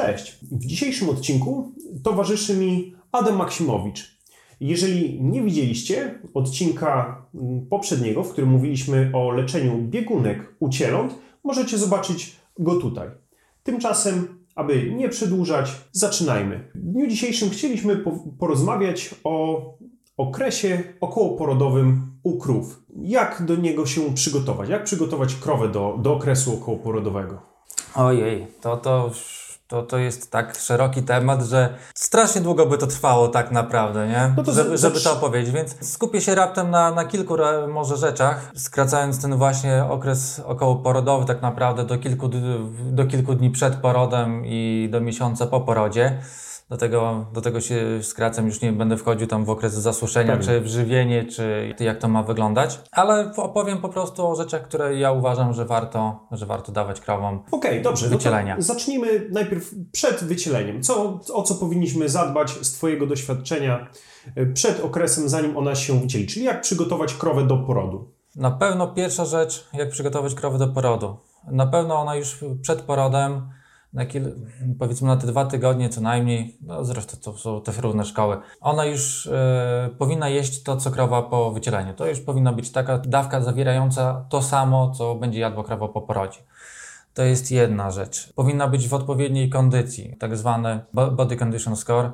Cześć. W dzisiejszym odcinku towarzyszy mi Adam Maksimowicz. Jeżeli nie widzieliście odcinka mm, poprzedniego, w którym mówiliśmy o leczeniu biegunek u cieląt, możecie zobaczyć go tutaj. Tymczasem, aby nie przedłużać, zaczynajmy. W dniu dzisiejszym chcieliśmy po- porozmawiać o okresie okołoporodowym u krów. Jak do niego się przygotować? Jak przygotować krowę do, do okresu okołoporodowego? Ojej, to, to, to, to jest tak szeroki temat, że strasznie długo by to trwało tak naprawdę, nie? No to żeby, za żeby to opowiedzieć, więc skupię się raptem na, na kilku może rzeczach, skracając ten właśnie okres okołoporodowy tak naprawdę do kilku, do kilku dni przed porodem i do miesiąca po porodzie. Do tego, do tego się skracam, już nie będę wchodził tam w okres zasuszenia, Pewnie. czy w żywienie, czy jak to ma wyglądać, ale opowiem po prostu o rzeczach, które ja uważam, że warto, że warto dawać krowom Okej, dobrze. No Wycielenia. zacznijmy najpierw przed wycieleniem. Co, o co powinniśmy zadbać z Twojego doświadczenia y, przed okresem, zanim ona się wycieli? Czyli jak przygotować krowę do porodu? Na pewno pierwsza rzecz, jak przygotować krowę do porodu. Na pewno ona już przed porodem, na kil, powiedzmy na te dwa tygodnie co najmniej, no zresztą to są te równe szkoły, ona już e, powinna jeść to, co krowa po wycieleniu. To już powinna być taka dawka zawierająca to samo, co będzie jadła krowa po porodzie. To jest jedna rzecz. Powinna być w odpowiedniej kondycji, tak zwany bo- Body Condition Score.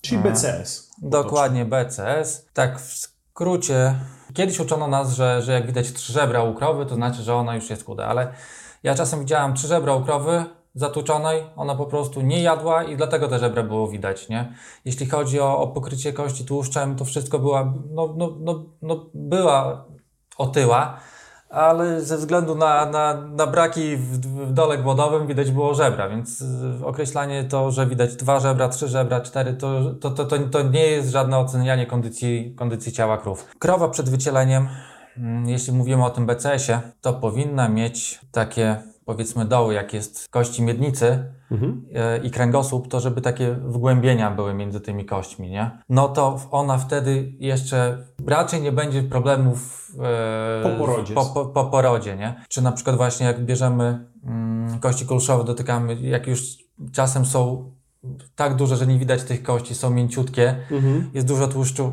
Czyli BCS. Dokładnie BCS. Tak w skrócie, kiedyś uczono nas, że, że jak widać trzy żebra u krowy, to znaczy, że ona już jest chuda, ale ja czasem widziałam trzy żebra u krowy zatłuczonej, ona po prostu nie jadła i dlatego te żebra było widać, nie? Jeśli chodzi o, o pokrycie kości tłuszczem, to wszystko była, no, no, no, no była otyła, ale ze względu na, na, na braki w, w dole głodowym widać było żebra, więc y, określanie to, że widać dwa żebra, trzy żebra, cztery, to, to, to, to, to nie jest żadne ocenianie kondycji, kondycji ciała krów. Krowa przed wycieleniem, mm, jeśli mówimy o tym BCS-ie, to powinna mieć takie powiedzmy doły, jak jest kości miednicy, Mhm. e, i kręgosłup, to żeby takie wgłębienia były między tymi kośćmi, nie? No to ona wtedy jeszcze raczej nie będzie problemów e, Po porodzie. Po, po, po porodzie, nie? Czy na przykład właśnie jak bierzemy mm, kości kulszowe, dotykamy, jak już czasem są tak duże, że nie widać tych kości, są mięciutkie, Mhm. jest dużo tłuszczu,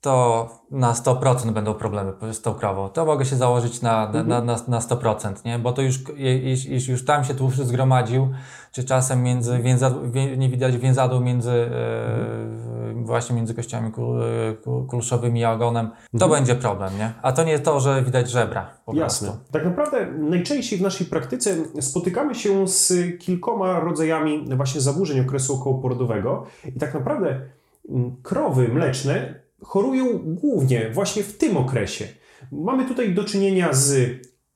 to na 100% będą problemy z tą krową. To mogę się założyć na, na, na, na, na 100%, nie? Bo to już, jeśli już tam się tłuszcz zgromadził, czy czasem między więza, wię, nie widać więzadła między e, właśnie między kościami kul, e, kul, kulszowymi a ogonem, to będzie problem, nie? A to nie to, że widać żebra po Jasne. prostu. Tak naprawdę najczęściej w naszej praktyce spotykamy się z kilkoma rodzajami właśnie zaburzeń okresu okołoporodowego i tak naprawdę mm, krowy mleczne chorują głównie właśnie w tym okresie. Mamy tutaj do czynienia z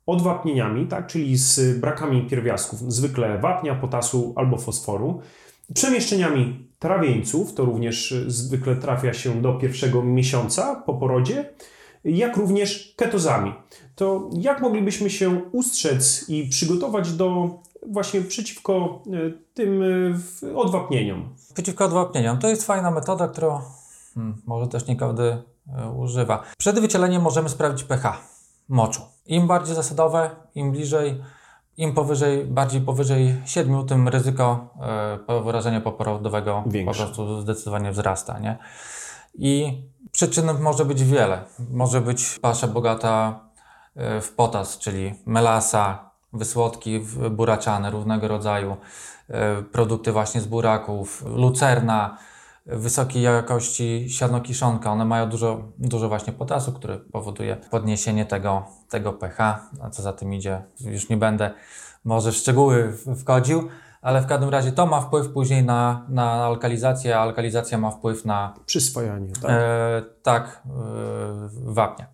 odwapnieniami, tak, czyli z brakami pierwiastków, zwykle wapnia, potasu albo fosforu, przemieszczeniami trawieńców, to również zwykle trafia się do pierwszego miesiąca po porodzie, jak również ketozami. To jak moglibyśmy się ustrzec i przygotować do właśnie przeciwko y, tym w- odwapnieniom? Przeciwko odwapnieniom. To jest fajna metoda, którą hmm, może też nie każdy e, używa. Przed wycieleniem możemy sprawdzić pH moczu. Im bardziej zasadowe, im bliżej, im powyżej, bardziej powyżej 7, tym ryzyko e, wyrażenia poporodowego po prostu zdecydowanie wzrasta. Nie? I przyczyn może być wiele. Może być pasza bogata e, w potas, czyli melasa, wysłodki buraczane różnego rodzaju, produkty właśnie z buraków, lucerna, wysokiej jakości siarnokiszonka. One mają dużo, dużo właśnie potasu, który powoduje podniesienie tego, tego pH, a co za tym idzie, już nie będę może w szczegóły wchodził, ale w każdym razie to ma wpływ później na, na alkalizację, a alkalizacja ma wpływ na Przyswajanie, tak? E, tak, e, wapnia.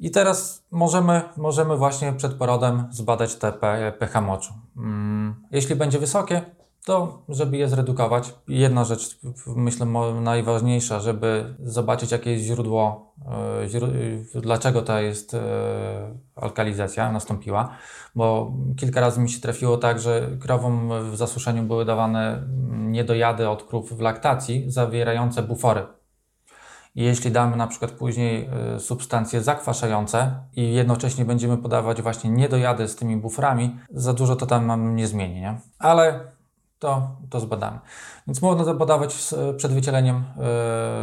I teraz możemy, możemy właśnie przed porodem zbadać te pH moczu. Mm, Jeśli będzie wysokie, to żeby je zredukować. Jedna rzecz, myślę, najważniejsza, żeby zobaczyć, jakie jest źródło, e, e, dlaczego ta jest e, alkalizacja nastąpiła, bo kilka razy mi się trafiło tak, że krowom w zasuszeniu były dawane niedojady od krów w laktacji zawierające bufory. I jeśli damy na przykład później substancje zakwaszające i jednocześnie będziemy podawać właśnie niedojady z tymi buframi, za dużo to tam nie zmieni, nie? Ale to, to zbadamy. Więc można podawać przed wycieleniem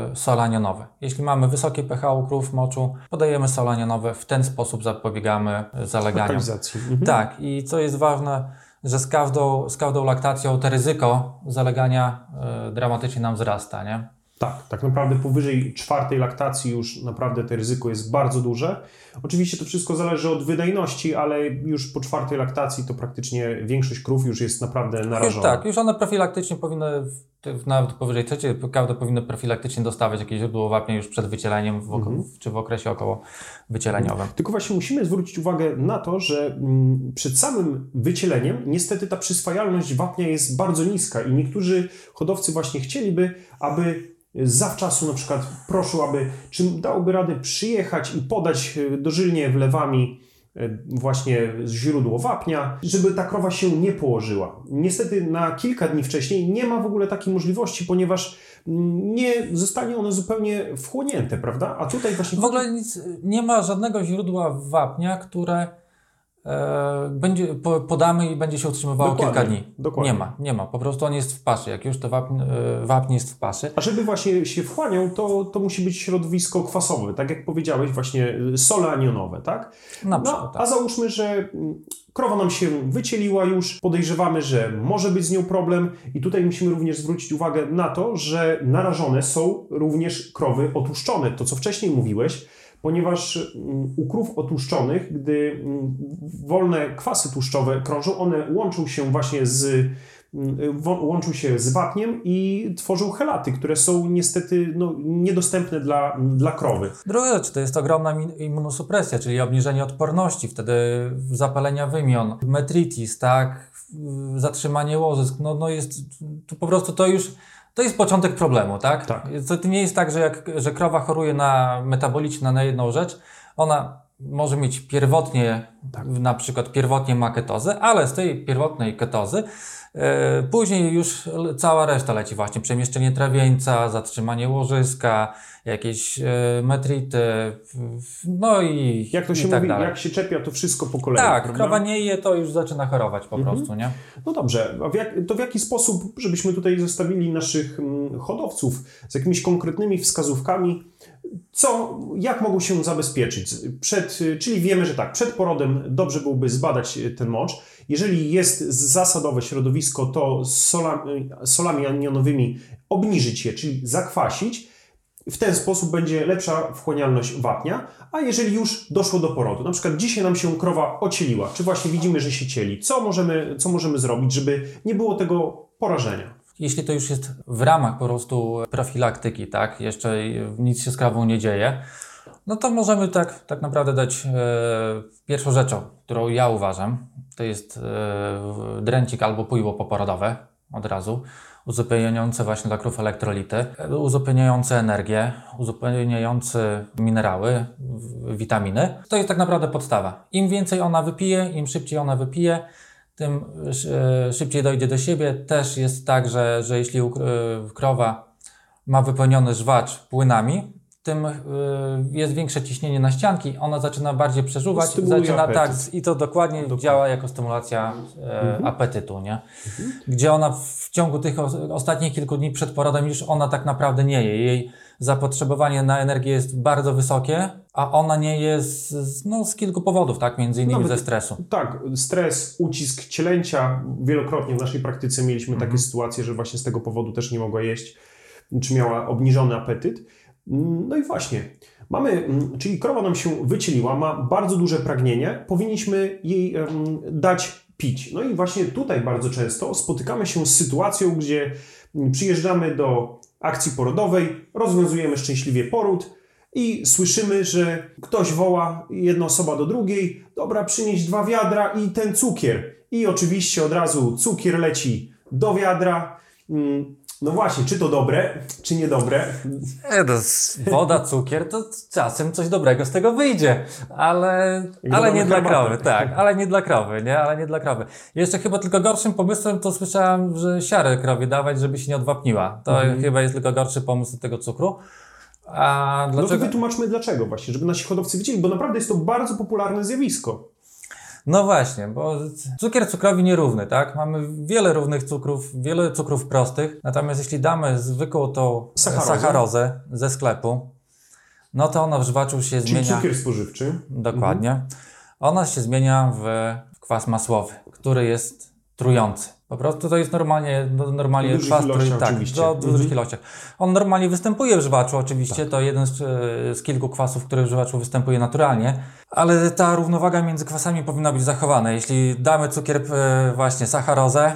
yy, sole anionowe. Jeśli mamy wysokie pH u krów moczu, podajemy sole anionowe. W ten sposób zapobiegamy zaleganiom. Mhm. Tak. I co jest ważne, że z każdą, z każdą laktacją to ryzyko zalegania yy, dramatycznie nam wzrasta, nie? Tak, tak naprawdę powyżej czwartej laktacji już naprawdę to ryzyko jest bardzo duże. Oczywiście to wszystko zależy od wydajności, ale już po czwartej laktacji to praktycznie większość krów już jest naprawdę narażona. Tak, już one profilaktycznie powinny, nawet powyżej trzeciej każde powinny profilaktycznie dostawać jakieś źródło wapnia już przed wycieleniem w, mhm. czy w okresie około wycieleniowym. Tylko właśnie musimy zwrócić uwagę na to, że mm, przed samym wycieleniem niestety ta przyswajalność wapnia jest bardzo niska i niektórzy hodowcy właśnie chcieliby, aby zawczasu na przykład proszę, aby czy dałoby radę przyjechać i podać e, dożylnie wlewami e, właśnie źródło wapnia, żeby ta krowa się nie położyła. Niestety na kilka dni wcześniej nie ma w ogóle takiej możliwości, ponieważ mm, nie zostanie one zupełnie wchłonięte, prawda? A tutaj właśnie... W ogóle nic, nie ma żadnego źródła wapnia, które będzie, podamy i będzie się utrzymywało dokładnie, kilka dni. Dokładnie. Nie ma, nie ma. Po prostu on jest w paszy. Jak już to wapń, e, wapń jest w paszy. A żeby właśnie się wchłaniał, to, to musi być środowisko kwasowe. Tak jak powiedziałeś, właśnie sole anionowe, tak? Na no, przykład, no, tak. A załóżmy, że mm, krowa nam się wycieliła już, podejrzewamy, że może być z nią problem i tutaj musimy również zwrócić uwagę na to, że narażone są również krowy otłuszczone. To, co wcześniej mówiłeś, ponieważ mm, u krów otłuszczonych, gdy mm, wolne kwasy tłuszczowe krążą, one łączą się właśnie z mm, łączą się z wapniem i tworzą helaty, które są niestety no, niedostępne dla, dla krowy. Druga rzecz to jest ogromna immunosupresja, czyli obniżenie odporności, wtedy zapalenia wymion, metritis, tak, zatrzymanie łożysk, no, no jest, to po prostu to już to jest początek problemu, tak? tak. To nie jest tak, że, jak, że krowa choruje na metaboliczne na jedną rzecz, ona może mieć pierwotnie, tak. na przykład pierwotnie ma ketozę, ale z tej pierwotnej ketozy E, później już cała reszta leci właśnie. Przemieszczenie trawieńca, zatrzymanie łożyska, jakieś e, metrity, no i Jak to się tak mówi, dalej. jak się czepia to wszystko po kolei. Tak, prawda? krowa nie je, to już zaczyna chorować po mhm. prostu, nie? No dobrze, a w jak, to w jaki sposób, żebyśmy tutaj zostawili naszych mm, hodowców z jakimiś konkretnymi wskazówkami, co, jak mogą się zabezpieczyć? Przed, czyli wiemy, że tak, przed porodem dobrze byłoby zbadać ten mocz. Jeżeli jest zasadowe środowisko, to solami, solami anionowymi obniżyć je, czyli zakwasić. W ten sposób będzie lepsza wchłanialność wapnia, a jeżeli już doszło do porodu, na przykład dzisiaj nam się krowa ocieliła, czy właśnie widzimy, że się cieli, co możemy, co możemy zrobić, żeby nie było tego porażenia? Jeśli to już jest w ramach po prostu profilaktyki, tak, jeszcze nic się z krawą nie dzieje, no to możemy tak, tak naprawdę dać e, pierwszą rzeczą, którą ja uważam, to jest e, dręcik albo pojło poporodowe od razu, uzupełniające właśnie dla krów elektrolity, uzupełniające energię, uzupełniające minerały, witaminy. To jest tak naprawdę podstawa. Im więcej ona wypije, im szybciej ona wypije, tym e, szybciej dojdzie do siebie. Też jest tak, że, że jeśli krowa ma wypełniony żwacz płynami, tym y, jest większe ciśnienie na ścianki, ona zaczyna bardziej przeżuwać, zaczyna tak i to dokładnie, dokładnie, działa jako stymulacja e, mhm. apetytu, nie? Mhm. Gdzie ona w ciągu tych ostatnich kilku dni przed porodem już ona tak naprawdę nie je. Jej zapotrzebowanie na energię jest bardzo wysokie, a ona nie jest no, z kilku powodów, tak? Między innymi Nawet, ze stresu. Tak, stres, ucisk cielęcia. Wielokrotnie w naszej praktyce mieliśmy mhm. takie sytuacje, że właśnie z tego powodu też nie mogła jeść, czy miała obniżony apetyt. No i właśnie, mamy, mm, czyli krowa nam się wycieliła, ma bardzo duże pragnienie, powinniśmy jej dać pić. No i właśnie tutaj bardzo często spotykamy się z sytuacją, gdzie mm, przyjeżdżamy do akcji porodowej, rozwiązujemy szczęśliwie poród i słyszymy, że ktoś woła, jedna osoba do drugiej, dobra, przynieś dwa wiadra i ten cukier. I oczywiście od razu cukier leci do wiadra. No właśnie, czy to dobre, czy niedobre? Nie, to woda, cukier, to czasem coś dobrego z tego wyjdzie, ale, ale nie dla krowy, tak, ale nie dla krowy, nie, ale nie dla krowy. Jeszcze chyba tylko gorszym pomysłem to słyszałem, że siarę krowie dawać, żeby się nie odwapniła. To mhm. chyba jest tylko gorszy pomysł tego cukru. A dlaczego? No to wytłumaczmy dlaczego właśnie, żeby nasi hodowcy widzieli, bo naprawdę jest to bardzo popularne zjawisko. No właśnie, bo cukier cukrowi nierówny, tak? Mamy wiele równych cukrów, wiele cukrów prostych, natomiast jeśli damy zwykłą tą Sacharozę. sacharozę ze sklepu, no to ona w żwaczu się Czyli zmienia. cukier spożywczy. Dokładnie. Ona się zmienia w kwas masłowy, który jest trujący. Po prostu to jest normalnie, no, normalnie ilościach tak, oczywiście. do, w dużych Mhm. ilościach. On normalnie występuje w żwaczu, Tak. oczywiście, to jeden z, e, z kilku kwasów, który w żwaczu występuje naturalnie, ale ta równowaga między kwasami powinna być zachowana. Jeśli damy cukier e, właśnie sacharozę,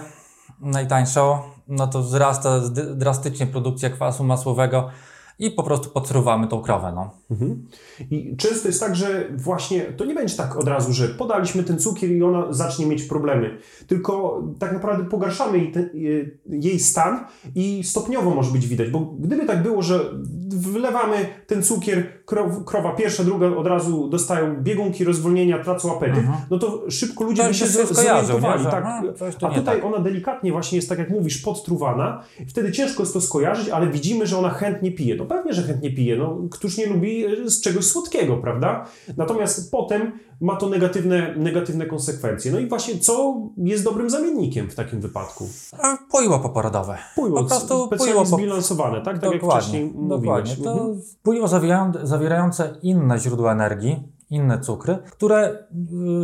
najtańszą, no to wzrasta drastycznie produkcja kwasu masłowego i po prostu podtruwamy tą krowę. No. Mhm. I często jest tak, że właśnie to nie będzie tak od razu, że podaliśmy ten cukier i ona zacznie mieć problemy, tylko tak naprawdę pogarszamy jej, ten, je- jej stan i stopniowo może być widać, bo gdyby tak było, że wlewamy ten cukier, krow, krowa pierwsza, druga od razu dostają biegunki, rozwolnienia, tracą apetyt, no to szybko ludzie To by się zorientowali. Tak? tu A tutaj tak. ona delikatnie właśnie jest, tak jak mówisz, podtruwana. Wtedy ciężko jest to skojarzyć, ale widzimy, że ona chętnie pije. No pewnie, że chętnie pije. No, któż nie lubi e, z czegoś słodkiego, prawda? Natomiast potem ma to negatywne, negatywne konsekwencje. No i właśnie co jest dobrym zamiennikiem w takim wypadku? A Pojło poporodowe. Po prostu specjalnie płyło po- zbilansowane, tak? Tak jak wcześniej dokładnie. mówiłeś. To Mhm. zawierają- zawierające inne źródła energii, inne cukry, które y,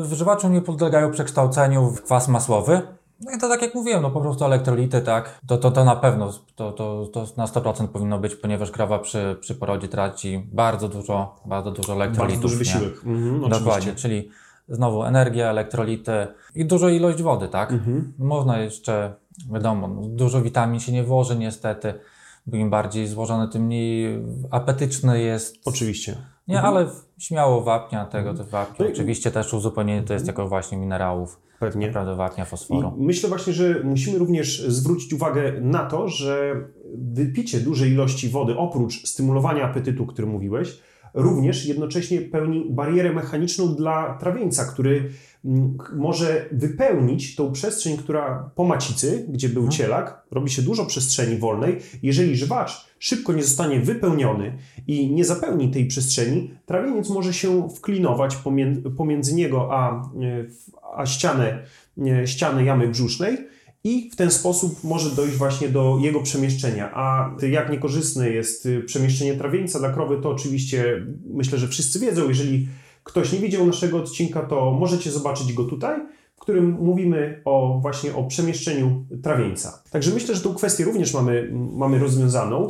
w żywaczu nie podlegają przekształceniu w kwas masłowy. No i to tak jak mówiłem, no po prostu elektrolity, tak, to, to, to na pewno, to, to, to na 100% powinno być, ponieważ krowa przy, przy porodzie traci bardzo dużo, bardzo dużo elektrolitów. Bardzo duży wysiłek. Mhm, Dokładnie, czyli znowu energia, elektrolity i duża ilość wody, tak? Mhm. Można jeszcze, wiadomo, no, dużo witamin się nie włoży niestety, im bardziej złożony, tym mniej apetyczny jest. Oczywiście. Nie, ale w- śmiało wapnia tego, te wapnia. No i- Oczywiście też uzupełnienie to jest jako właśnie minerałów, Pewnie. naprawdę wapnia, I fosforu. myślę właśnie, że musimy również zwrócić uwagę na to, że wypicie dużej ilości wody, oprócz stymulowania apetytu, o którym mówiłeś, również jednocześnie pełni barierę mechaniczną dla trawieńca, który mm, może wypełnić tą przestrzeń, która po macicy, gdzie był cielak, robi się dużo przestrzeni wolnej. Jeżeli żywacz szybko nie zostanie wypełniony i nie zapełni tej przestrzeni, trawieniec może się wklinować pomiędzy, pomiędzy niego a, e, a ścianę, e, ścianę jamy brzusznej i w ten sposób może dojść właśnie do jego przemieszczenia. A jak niekorzystne jest y, przemieszczenie trawieńca dla krowy, to oczywiście myślę, że wszyscy wiedzą. Jeżeli ktoś nie widział naszego odcinka, to możecie zobaczyć go tutaj, w którym mówimy o właśnie o przemieszczeniu trawieńca. Także myślę, że tą kwestię również mamy, mamy rozwiązaną.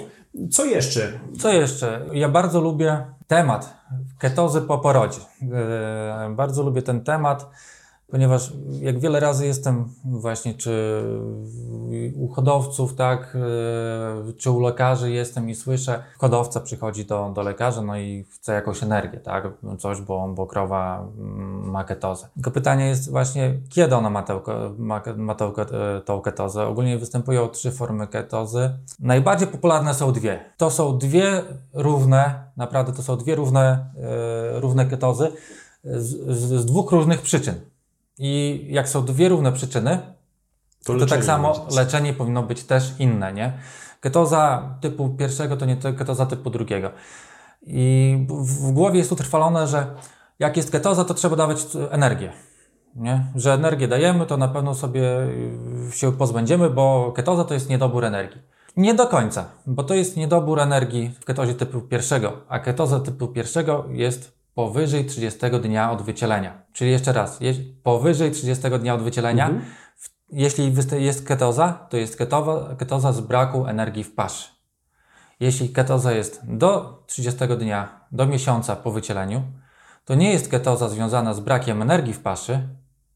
Co jeszcze? Co jeszcze? Ja bardzo lubię temat ketozy po porodzie. E, bardzo lubię ten temat, ponieważ jak wiele razy jestem właśnie czy u hodowców, tak, e, czy u lekarzy jestem i słyszę, hodowca przychodzi do, do lekarza, no i chce jakąś energię, tak, coś, bo, bo krowa mm, ma ketozę. Tylko pytanie jest właśnie, kiedy ona ma, tę, ma, ma tą, ket- tą ketozę? Ogólnie występują trzy formy ketozy. Najbardziej popularne są dwie. To są dwie równe, naprawdę to są dwie równe, e, równe ketozy z, z, z dwóch różnych przyczyn. I jak są dwie równe przyczyny, to, leczenie tak samo leczenie powinno być też inne, nie? Ketoza typu pierwszego to nie to ketoza typu drugiego. I w, w głowie jest utrwalone, że jak jest ketoza, to trzeba dawać energię. Nie? Że energię dajemy, to na pewno sobie y, się pozbędziemy, bo ketoza to jest niedobór energii. Nie do końca, bo to jest niedobór energii w ketozie typu pierwszego, a ketoza typu pierwszego jest powyżej 30 dnia od wycielenia. Czyli jeszcze raz, powyżej 30 dnia od wycielenia, w- jeśli jest ketoza, to jest ketowa, ketoza z braku energii w paszy. Jeśli ketoza jest do 30 dnia, do miesiąca po wycieleniu, to nie jest ketoza związana z brakiem energii w paszy,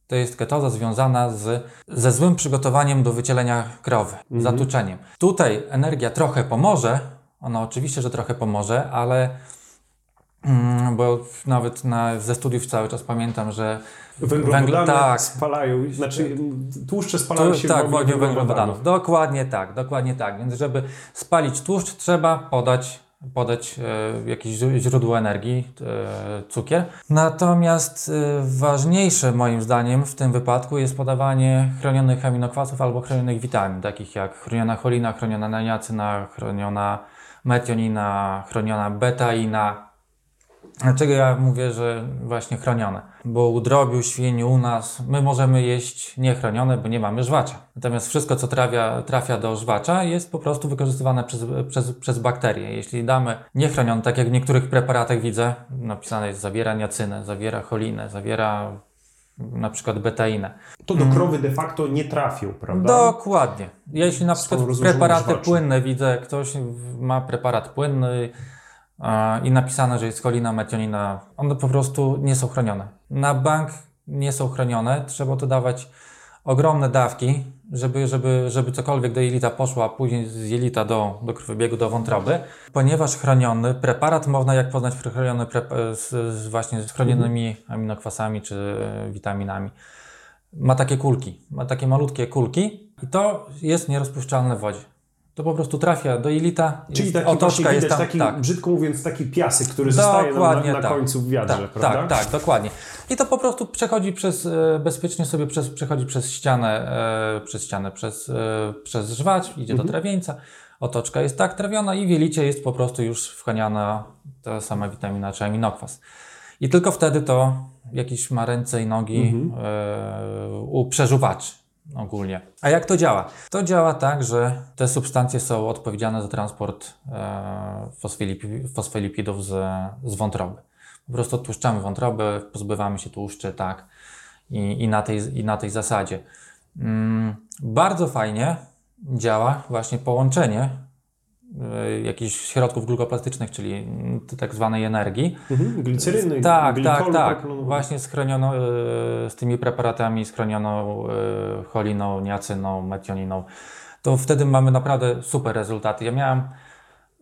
to jest ketoza związana z, ze złym przygotowaniem do wycielenia krowy, zatuczeniem. Tutaj energia trochę pomoże, ona oczywiście, że trochę pomoże, ale bo nawet na, ze studiów cały czas pamiętam, że Węglowodany Węgl- tak. spalają, znaczy tłuszcze spalają Tu, się tak, w ogniu węglowodanów. Dokładnie tak, dokładnie tak. Więc żeby spalić tłuszcz, trzeba podać, podać e, jakieś źró- źródło energii, e, cukier. Natomiast e, ważniejsze moim zdaniem w tym wypadku jest podawanie chronionych aminokwasów albo chronionych witamin, takich jak chroniona cholina, chroniona niacyna, chroniona metionina, chroniona betaina. Dlaczego ja mówię, że właśnie chronione? Bo u drobiu, świni u nas my możemy jeść niechronione, bo nie mamy żwacza. Natomiast wszystko, co trafia, trafia do żwacza, jest po prostu wykorzystywane przez, przez, przez bakterie. Jeśli damy niechronione, tak jak w niektórych preparatach widzę, napisane jest zawiera niacynę, zawiera cholinę, zawiera na przykład betainę. To do krowy de facto nie trafią, prawda? Dokładnie. Jeśli na przykład preparaty płynne widzę, ktoś ma preparat płynny i napisane, że jest cholina, metionina, one po prostu nie są chronione. Na bank nie są chronione, trzeba to dawać ogromne dawki, żeby, żeby, żeby cokolwiek do jelita poszło, a później z jelita do, do krwiobiegu, do wątroby, ponieważ chroniony preparat można jak poznać chroniony z, z właśnie z chronionymi aminokwasami czy e, witaminami. Ma takie kulki, ma takie malutkie kulki i to jest nierozpuszczalne w wodzie. To po prostu trafia do jelita. Czyli jest, taki otoczka jest tam, taki, tak. brzydko mówiąc, taki piasek, który zostaje nam na, Dokładnie na tak. końcu w wiadrze, tak, prawda? tak, tak, dokładnie. I to po prostu przechodzi przez, e, bezpiecznie sobie przez, przechodzi przez ścianę, e, przez ścianę, przez, e, przez żwacz, idzie Mhm. do trawieńca. Otoczka jest tak trawiona i w jelicie jest po prostu już wchłaniana ta sama witamina czy aminokwas. I tylko wtedy to jakiś ma ręce i nogi Mhm. e, u przeżuwaczy ogólnie. A jak to działa? To działa tak, że te substancje są odpowiedzialne za transport e, fosfolipi- fosfolipidów z, z wątroby. Po prostu odtłuszczamy wątrobę, pozbywamy się tłuszczy, tak, i, i, na, tej, i na tej zasadzie. Mm, bardzo fajnie działa właśnie połączenie jakichś środków glukoplastycznych, czyli tak zwanej energii, Mhm. Gliceryny, tak, glikolu, tak, tak. no, no. Właśnie schroniono e, z tymi preparatami, schronioną e, choliną, niacyną, metioniną. To wtedy mamy naprawdę super rezultaty. Ja miałem,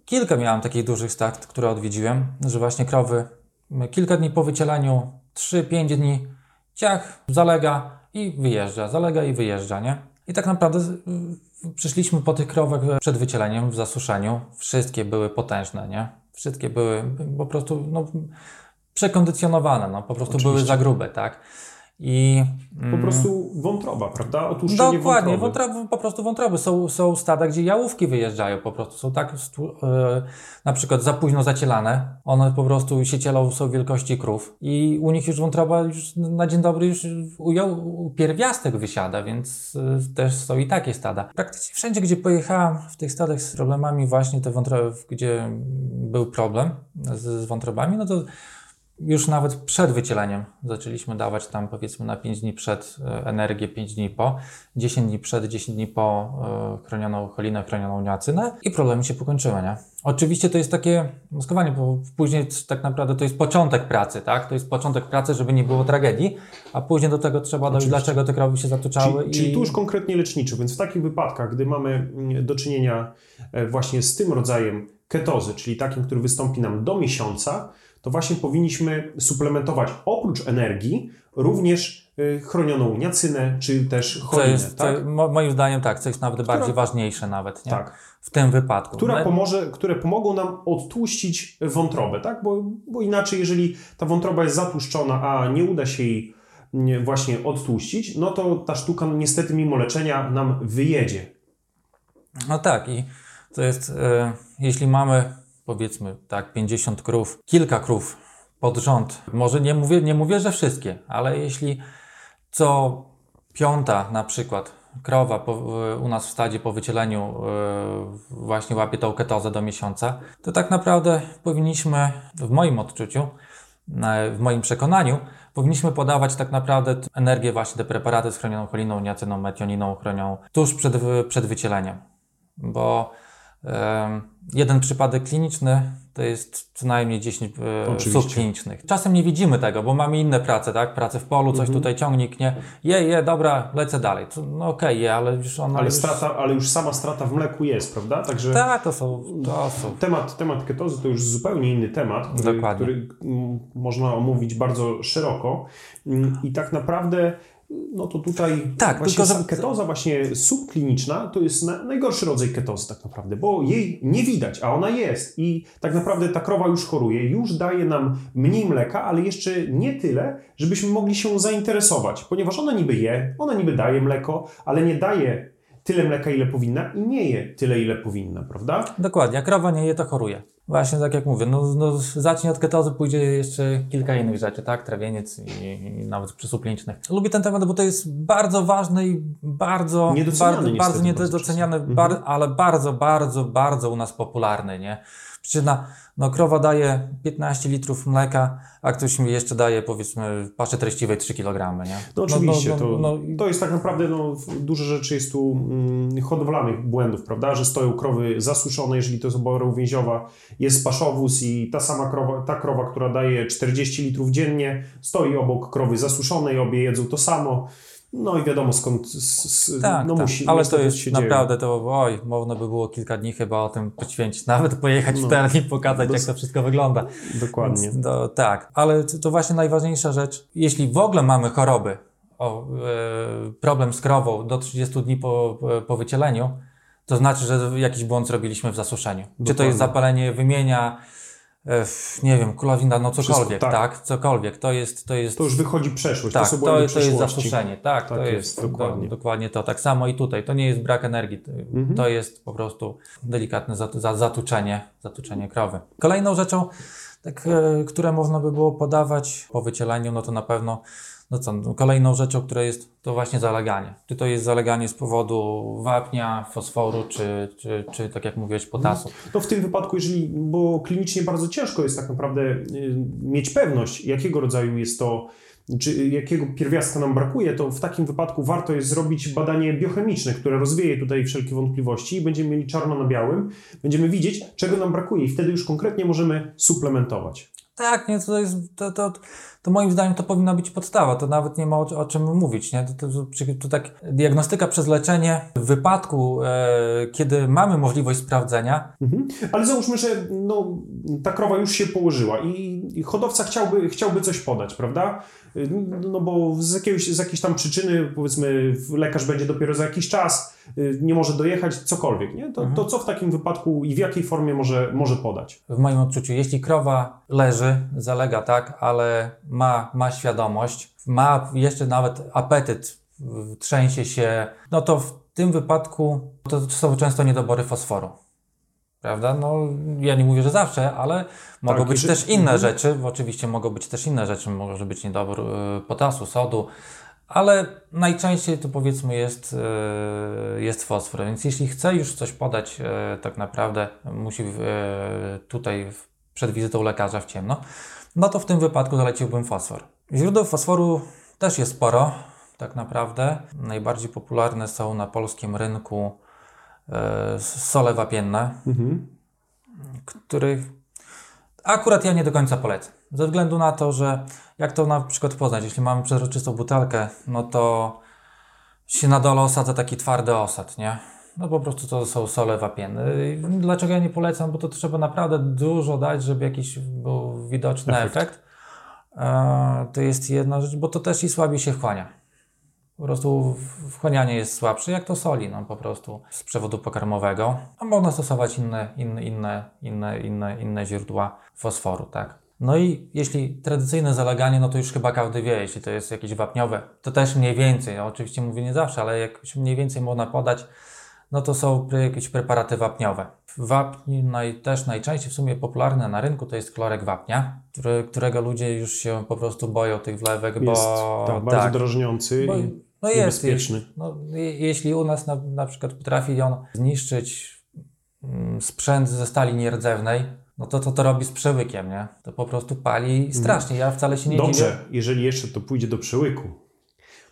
kilka miałem takich dużych start, które odwiedziłem, że właśnie krowy kilka dni po wycieleniu, 3-5 dni, ciach, zalega i wyjeżdża, zalega i wyjeżdża, nie? I tak naprawdę przyszliśmy po tych krowach przed wycieleniem, w zasuszeniu. Wszystkie były potężne, nie? Wszystkie były po prostu no, przekondycjonowane, no, po prostu były Oczywiście. za grube, tak? I Po mm, prostu wątroba, prawda? Otłuszczenie Dokładnie, wątroby. wątroby, po prostu wątroby. Są, są stada, gdzie jałówki wyjeżdżają po prostu. Są tak e, na przykład za późno zacielane. One po prostu się cielą, są wielkości krów. I u nich już wątroba już na dzień dobry już u, ją- u pierwiastek wysiada, więc e, też są i takie stada. Praktycznie wszędzie, gdzie pojechałem w tych stadach z problemami właśnie te wątroby, gdzie był problem z, z wątrobami, no to już nawet przed wycieleniem zaczęliśmy dawać tam powiedzmy na 5 dni przed e, energię, 5 dni po, 10 dni przed, 10 dni po e, chronioną cholinę, chronioną niacynę i problemy się pokończyły, nie? Oczywiście to jest takie maskowanie, bo później tak naprawdę to jest początek pracy, tak? To jest początek pracy, żeby nie było tragedii, a później do tego trzeba dojść, dlaczego te krowy się zatuczały Czyli, i... czyli tu już konkretnie leczniczo, więc w takich wypadkach, gdy mamy mm, do czynienia e, właśnie z tym rodzajem ketozy, czyli takim, który wystąpi nam do miesiąca, to właśnie powinniśmy suplementować oprócz energii również y, chronioną niacynę, czy też co cholinę, jest, tak? co, mo- moim zdaniem tak, co jest nawet bardziej ważniejsze nawet, nie? Tak. W tym wypadku. Która No, pomoże, które pomogą nam odtłuścić wątrobę, tak? Bo, bo inaczej, jeżeli ta wątroba jest zatłuszczona, a nie uda się jej nie, właśnie odtłuścić, no to ta sztuka niestety mimo leczenia nam wyjedzie. No tak, i to jest, e, jeśli mamy powiedzmy tak 50 krów, kilka krów pod rząd, może nie mówię, nie mówię, że wszystkie, ale jeśli co piąta na przykład krowa po, e, u nas w stadzie po wycieleniu e, właśnie łapie tą ketozę do miesiąca, to tak naprawdę powinniśmy, w moim odczuciu, w moim przekonaniu, powinniśmy podawać tak naprawdę energię właśnie te preparaty z chronioną choliną, niacyną, metioniną, chronią tuż przed, przed wycieleniem. Bo jeden przypadek kliniczny to jest co najmniej 10 e, Oczywiście. subklinicznych. Czasem nie widzimy tego, bo mamy inne prace, tak? Pracę w polu, coś tutaj ciągnik, nie? Je, je, dobra, lecę dalej. To, no okej, je, ale już ona Ale, już... strata, ale już sama strata w mleku jest, prawda? Także Tak, to są, to są. temat, temat ketozy to już zupełnie inny temat, który, Dokładnie. który można omówić bardzo szeroko. Mm, I tak naprawdę, no to tutaj Tak, właśnie tylko ketoza właśnie subkliniczna to jest na, najgorszy rodzaj ketozy tak naprawdę, bo jej nie widać, a ona jest. I tak naprawdę ta krowa już choruje, już daje nam mniej mleka, ale jeszcze nie tyle, żebyśmy mogli się zainteresować, ponieważ ona niby je, ona niby daje mleko, ale nie daje tyle mleka, ile powinna i nie je tyle, ile powinna, prawda? Dokładnie, jak krowa nie je, to choruje. Właśnie tak jak mówię, no, no zacznie od ketozy, pójdzie jeszcze kilka innych rzeczy, tak? Trawieniec i, i nawet licznych. Lubię ten temat, bo to jest bardzo ważny i bardzo Niedoceniany bardzo, bardzo niedoceniany, bar, ale bardzo, bardzo, bardzo u nas popularny, nie? Przecież na, no krowa daje 15 litrów mleka, a ktoś mi jeszcze daje powiedzmy paszy treściwej 3 kg, nie? No oczywiście, no, no, no, to, to jest tak naprawdę, no, dużo rzeczy jest tu mm, hodowlanych błędów, prawda, że stoją krowy zasuszone, jeżeli to jest obora uwięziowa, jest paszowóz i ta sama krowa, ta krowa, która daje 40 litrów dziennie, stoi obok krowy zasuszonej, obie jedzą to samo, no i wiadomo skąd. S, tak, no tak. musi, ale to jest naprawdę, dzieje. to oj, można by było kilka dni chyba o tym poświęcić, nawet pojechać no, w teren i pokazać, jak to wszystko wygląda. Dokładnie. Więc, no, tak, ale to, to, właśnie najważniejsza rzecz. Jeśli w ogóle mamy choroby, o, e, problem z krową do 30 dni po, po wycieleniu, to znaczy, że jakiś błąd zrobiliśmy w zasuszeniu. Dokładnie. Czy to jest zapalenie wymienia, nie wiem, kulawina, no cokolwiek, Wszystko, tak. tak. cokolwiek, to jest, to jest... To już wychodzi przeszłość, tak, to to, to jest zasuszenie, tak, tak to jest, jest dokładnie. Do, dokładnie to, tak samo i tutaj, to nie jest brak energii, to, mhm. to jest po prostu delikatne zatuczenie, zatuczenie krowy. Kolejną rzeczą, tak, e, które można by było podawać po wycieleniu, no to na pewno no co, no kolejną rzeczą, która jest, to właśnie zaleganie. Czy to jest zaleganie z powodu wapnia, fosforu, czy, czy, czy tak jak mówiłeś, potasu? To w tym wypadku, jeżeli, bo klinicznie bardzo ciężko jest tak naprawdę y, mieć pewność, jakiego rodzaju jest to czy jakiego pierwiastka nam brakuje, to w takim wypadku warto jest zrobić badanie biochemiczne, które rozwieje tutaj wszelkie wątpliwości i będziemy mieli czarno na białym, będziemy widzieć, czego nam brakuje i wtedy już konkretnie możemy suplementować. Tak, nie, to jest, to, to, to moim zdaniem to powinna być podstawa, to nawet nie ma o, o czym mówić, nie? To, to, to, tak diagnostyka przez leczenie w wypadku, e, kiedy mamy możliwość sprawdzenia. Mhm. Ale załóżmy, że no, ta krowa już się położyła i, i hodowca chciałby, chciałby coś podać, prawda? No bo z, jakiegoś, z jakiejś tam przyczyny, powiedzmy, lekarz będzie dopiero za jakiś czas, y, nie może dojechać, cokolwiek, nie? To, mhm. to co w takim wypadku i w jakiej formie może, może podać? W moim odczuciu, jeśli krowa leży, zalega, tak, ale ma, ma świadomość, ma jeszcze nawet apetyt, trzęsie się, no to w tym wypadku to są często niedobory fosforu. Prawda? No, ja nie mówię, że zawsze, ale mogą tak, być że... też inne mhm. rzeczy. Oczywiście mogą być też inne rzeczy. Może być niedobór y, potasu, sodu, ale najczęściej to powiedzmy jest, y, jest fosfor. Więc jeśli chce już coś podać, y, tak naprawdę musi tutaj przed wizytą lekarza w ciemno, no to w tym wypadku zaleciłbym fosfor. Źródeł fosforu też jest sporo, tak naprawdę. Najbardziej popularne są na polskim rynku sole wapienne, mhm. których akurat ja nie do końca polecę. Ze względu na to, że jak to na przykład poznać, jeśli mamy przezroczystą butelkę, no to się na dole osadza taki twardy osad, nie? No po prostu to są sole wapienne. Dlaczego ja nie polecam? Bo to trzeba naprawdę dużo dać, żeby jakiś był widoczny efekt. efekt. E, to jest jedna rzecz, bo to też i słabiej się wchłania po prostu wchłanianie jest słabsze, jak to soli, no po prostu z przewodu pokarmowego. A można stosować inne, inne, inne, inne, inne, inne źródła fosforu, tak. No i jeśli tradycyjne zaleganie, no to już chyba każdy wie, jeśli to jest jakieś wapniowe, to też mniej więcej, no oczywiście mówię nie zawsze, ale jak mniej więcej można podać, no to są jakieś preparaty wapniowe. Wapń naj, też najczęściej w sumie popularny na rynku to jest klorek wapnia, który, którego ludzie już się po prostu boją tych wlewek, jest, bo... Tak, bardzo tak, drożniący bo, i no jest, niebezpieczny. Jest, no, jeśli u nas na, na przykład potrafi on zniszczyć mm, sprzęt ze stali nierdzewnej, no to to, to robi z przełykiem, nie? To po prostu pali strasznie. Ja wcale się nie Dobrze, dziwię. jeżeli jeszcze to pójdzie do przełyku,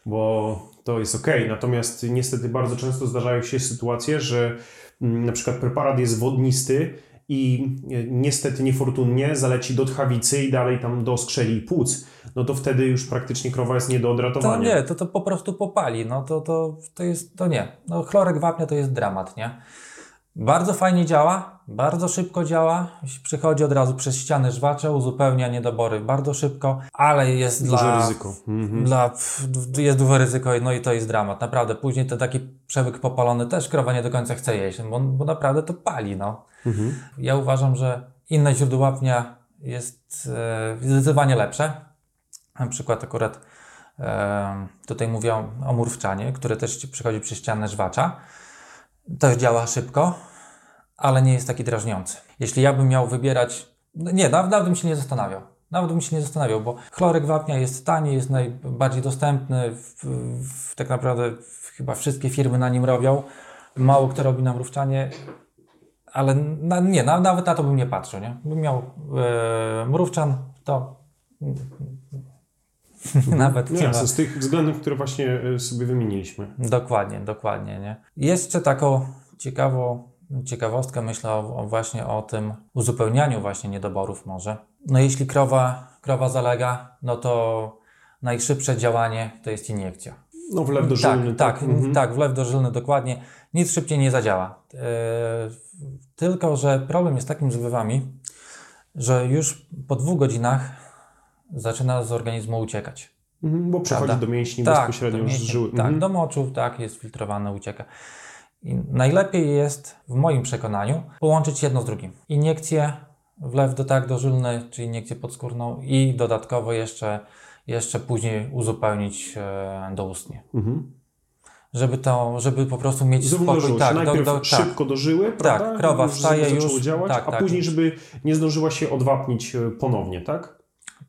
bo to jest ok. Natomiast niestety bardzo często zdarzają się sytuacje, że na przykład preparat jest wodnisty i e, niestety niefortunnie zaleci do tchawicy i dalej tam do skrzeli płuc, no to wtedy już praktycznie krowa jest nie do odratowania. To nie, to, to po prostu popali, no to, to, to jest, to nie. No chlorek wapnia to jest dramat, nie? Bardzo fajnie działa, bardzo szybko działa. Przychodzi od razu przez ściany żwacze, uzupełnia niedobory bardzo szybko, ale jest duże dla, ryzyko. Mhm. Dla, jest duże ryzyko, no i to jest dramat. Naprawdę, później ten taki przewyk popalony też krowa nie do końca chce jeść, bo, bo naprawdę to pali. No. Mhm. Ja uważam, że inne źródło łapnia jest e, zdecydowanie lepsze. Na przykład akurat E, tutaj mówię o, o murwczanie, który też przychodzi przez ścianę żwacza. Też działa szybko, ale nie jest taki drażniący. Jeśli ja bym miał wybierać, no nie, nawet, nawet bym się nie zastanawiał. Nawet bym się nie zastanawiał, bo chlorek wapnia jest tani, jest najbardziej dostępny. W, w, tak naprawdę chyba wszystkie firmy na nim robią. Mało kto robi na mrówczanie, ale na, nie, na, nawet na to bym nie patrzył. Nie? Bym miał e, mrówczan, to nawet nie jasne, z tych względów, które właśnie e, sobie wymieniliśmy. Dokładnie, dokładnie. Nie? Jeszcze taką ciekawą ciekawostkę myślę o, o właśnie o tym uzupełnianiu właśnie niedoborów może. No jeśli krowa, krowa zalega, no to najszybsze działanie to jest iniekcja. No wlew dożylny. Tak, tak, Mhm. tak, wlew dożylny dokładnie. Nic szybciej nie zadziała. E, tylko, że problem jest takim z wlewami, że już po dwóch godzinach zaczyna z organizmu uciekać. Mhm, bo przechodzi Prawda? do mięśni Tak, bezpośrednio do już z mięśni, żyły. Tak, Mhm. do moczu, tak, jest filtrowane, ucieka. I najlepiej jest, w moim przekonaniu, połączyć jedno z drugim. Iniekcję, wlew do, tak, dożylny, czy iniekcję podskórną i dodatkowo jeszcze, jeszcze później uzupełnić e, doustnie. Mhm. Żeby to, żeby po prostu mieć spokój. Tak, do, do, tak, szybko dożyły, prawda? krowa Już wstaje, już- działać, tak, a tak. później, żeby nie zdążyła się odwapnić e, ponownie, tak?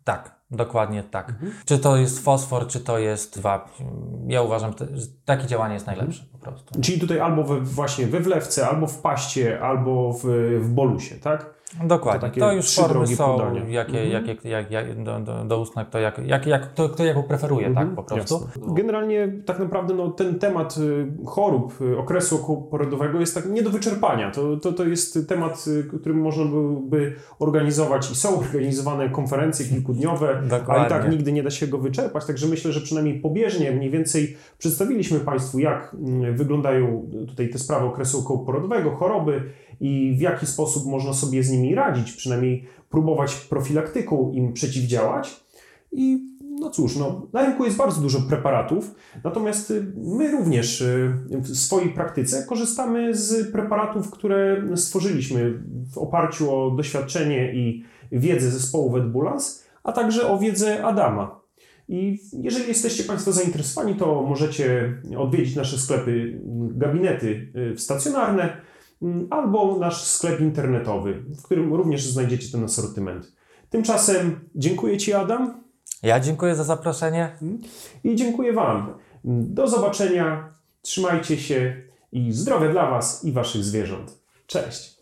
tak, dokładnie tak. Mhm. Czy to jest fosfor, czy to jest wapń. Ja uważam, że takie działanie jest najlepsze po prostu. Czyli tutaj albo we, właśnie we wlewce, albo w paście, albo w, w bolusie, tak? Dokładnie. To To, już formy są, podania. jakie, Mhm. jakie, jak, jak, do, do, do ustnek, to jak, jak, jak, to, kto jaką preferuje, Mhm, tak po prostu. jasne. Generalnie tak naprawdę no, ten temat y, chorób y, okresu okołoporodowego jest tak nie do wyczerpania. To, to, to jest temat, y, którym można byłoby organizować i są organizowane konferencje kilkudniowe, a i Dokładnie. tak nigdy nie da się go wyczerpać. Także myślę, że przynajmniej pobieżnie mniej więcej przedstawiliśmy Państwu, jak mm, wyglądają tutaj te sprawy okresu okołoporodowego, choroby i w jaki sposób można sobie z nimi radzić, przynajmniej próbować profilaktyką im przeciwdziałać. I no cóż, no, na rynku jest bardzo dużo preparatów, natomiast y, my również y, w swojej praktyce korzystamy z preparatów, które stworzyliśmy w oparciu o doświadczenie i wiedzę zespołu Vetbulans, a także o wiedzę Adama. I jeżeli jesteście Państwo zainteresowani, to możecie odwiedzić nasze sklepy, gabinety y, stacjonarne albo nasz sklep internetowy, w którym również znajdziecie ten asortyment. Tymczasem dziękuję Ci, Adam. Ja dziękuję za zaproszenie. I dziękuję Wam. Do zobaczenia, trzymajcie się i zdrowie dla Was i Waszych zwierząt. Cześć!